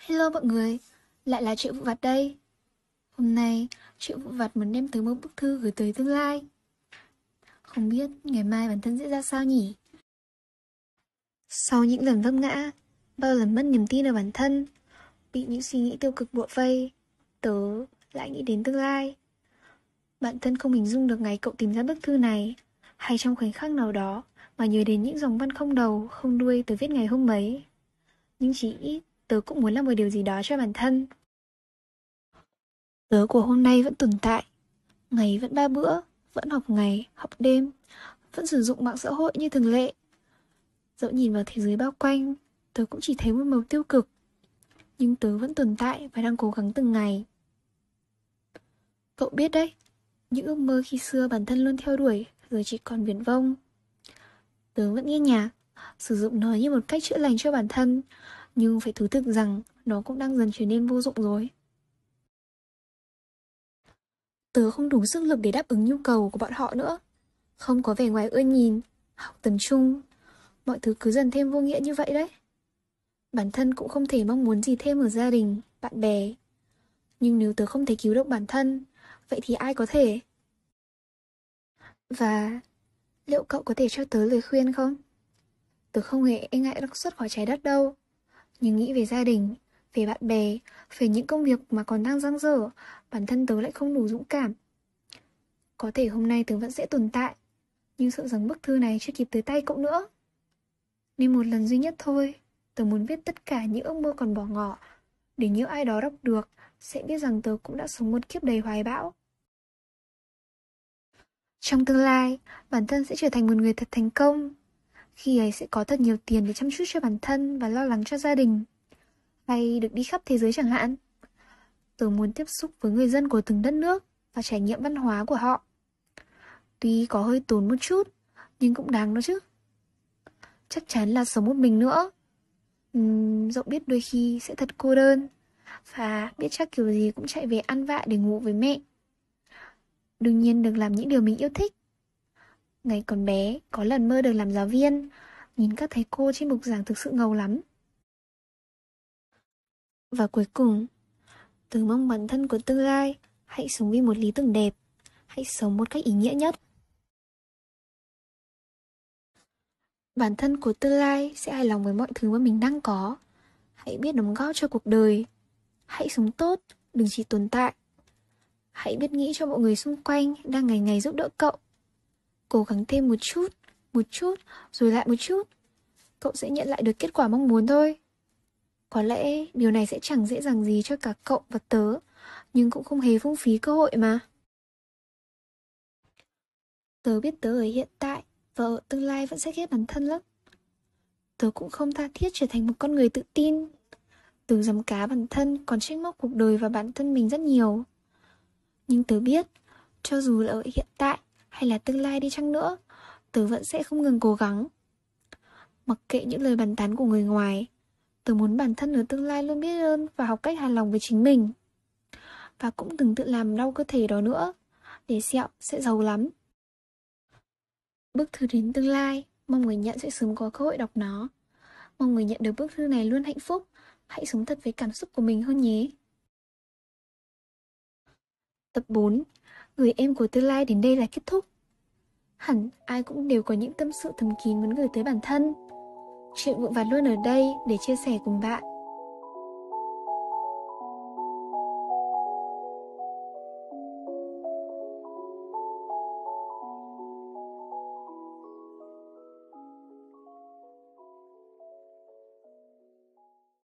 Hello mọi người, lại là Triệu Vụ Vặt đây. Hôm nay, Triệu Vụ Vặt muốn đem tới một bức thư gửi tới tương lai. Không biết ngày mai bản thân sẽ ra sao nhỉ? Sau những lần vấp ngã, bao lần mất niềm tin ở bản thân, bị những suy nghĩ tiêu cực bủa vây, tớ lại nghĩ đến tương lai. Bản thân không hình dung được ngày cậu tìm ra bức thư này, hay trong khoảnh khắc nào đó mà nhớ đến những dòng văn không đầu, không đuôi tớ viết ngày hôm ấy. Nhưng chỉ ít tớ cũng muốn làm một điều gì đó cho bản thân. Tớ của hôm nay vẫn tồn tại, ngày vẫn ba bữa, vẫn học ngày, học đêm, vẫn sử dụng mạng xã hội như thường lệ. Dẫu nhìn vào thế giới bao quanh, tớ cũng chỉ thấy một màu tiêu cực. Nhưng tớ vẫn tồn tại và đang cố gắng từng ngày. Cậu biết đấy, những ước mơ khi xưa bản thân luôn theo đuổi giờ chỉ còn viển vông. Tớ vẫn nghe nhạc, sử dụng nó như một cách chữa lành cho bản thân, nhưng phải thú thực rằng nó cũng đang dần trở nên vô dụng rồi. Tớ không đủ sức lực để đáp ứng nhu cầu của bọn họ nữa. Không có vẻ ngoài ưa nhìn, học tầm trung. Mọi thứ cứ dần thêm vô nghĩa như vậy đấy. Bản thân cũng không thể mong muốn gì thêm ở gia đình, bạn bè. Nhưng nếu tớ không thể cứu được bản thân, vậy thì ai có thể? Và liệu cậu có thể cho tớ lời khuyên không? Tớ không hề e ngại đắc xuất khỏi trái đất đâu. Nhưng nghĩ về gia đình, về bạn bè, về những công việc mà còn đang dang dở, bản thân tớ lại không đủ dũng cảm. Có thể hôm nay tớ vẫn sẽ tồn tại, nhưng sợ rằng bức thư này chưa kịp tới tay cậu nữa. Nên một lần duy nhất thôi, tớ muốn viết tất cả những ước mơ còn bỏ ngỏ, để những ai đó đọc được sẽ biết rằng tớ cũng đã sống một kiếp đầy hoài bão. Trong tương lai, bản thân sẽ trở thành một người thật thành công, khi ấy sẽ có thật nhiều tiền để chăm chút cho bản thân và lo lắng cho gia đình. Hay được đi khắp thế giới chẳng hạn. Tớ muốn tiếp xúc với người dân của từng đất nước và trải nghiệm văn hóa của họ. Tuy có hơi tốn một chút, nhưng cũng đáng đó chứ. Chắc chắn là sống một mình nữa. Uhm, dẫu biết đôi khi sẽ thật cô đơn và biết chắc kiểu gì cũng chạy về ăn vạ để ngủ với mẹ. Đương nhiên được làm những điều mình yêu thích Ngày còn bé, có lần mơ được làm giáo viên, nhìn các thầy cô trên bục giảng thực sự ngầu lắm. Và cuối cùng, từ mong bản thân của tương lai, hãy sống vì một lý tưởng đẹp, hãy sống một cách ý nghĩa nhất. Bản thân của tương lai sẽ hài lòng với mọi thứ mà mình đang có. Hãy biết đóng góp cho cuộc đời. Hãy sống tốt, đừng chỉ tồn tại. Hãy biết nghĩ cho mọi người xung quanh đang ngày ngày giúp đỡ cậu cố gắng thêm một chút, một chút, rồi lại một chút. Cậu sẽ nhận lại được kết quả mong muốn thôi. Có lẽ điều này sẽ chẳng dễ dàng gì cho cả cậu và tớ, nhưng cũng không hề phung phí cơ hội mà. Tớ biết tớ ở hiện tại và ở tương lai vẫn sẽ ghét bản thân lắm. Tớ cũng không tha thiết trở thành một con người tự tin. Từ dám cá bản thân còn trách móc cuộc đời và bản thân mình rất nhiều. Nhưng tớ biết, cho dù là ở hiện tại hay là tương lai đi chăng nữa, tớ vẫn sẽ không ngừng cố gắng. Mặc kệ những lời bàn tán của người ngoài, tớ muốn bản thân ở tương lai luôn biết ơn và học cách hài lòng với chính mình. Và cũng đừng tự làm đau cơ thể đó nữa, để sẹo sẽ giàu lắm. Bức thư đến tương lai, mong người nhận sẽ sớm có cơ hội đọc nó. Mong người nhận được bức thư này luôn hạnh phúc, hãy sống thật với cảm xúc của mình hơn nhé. Tập 4 Người em của tương lai đến đây là kết thúc. Hẳn ai cũng đều có những tâm sự thầm kín muốn gửi tới bản thân. Chuyện vụn vặt luôn ở đây để chia sẻ cùng bạn.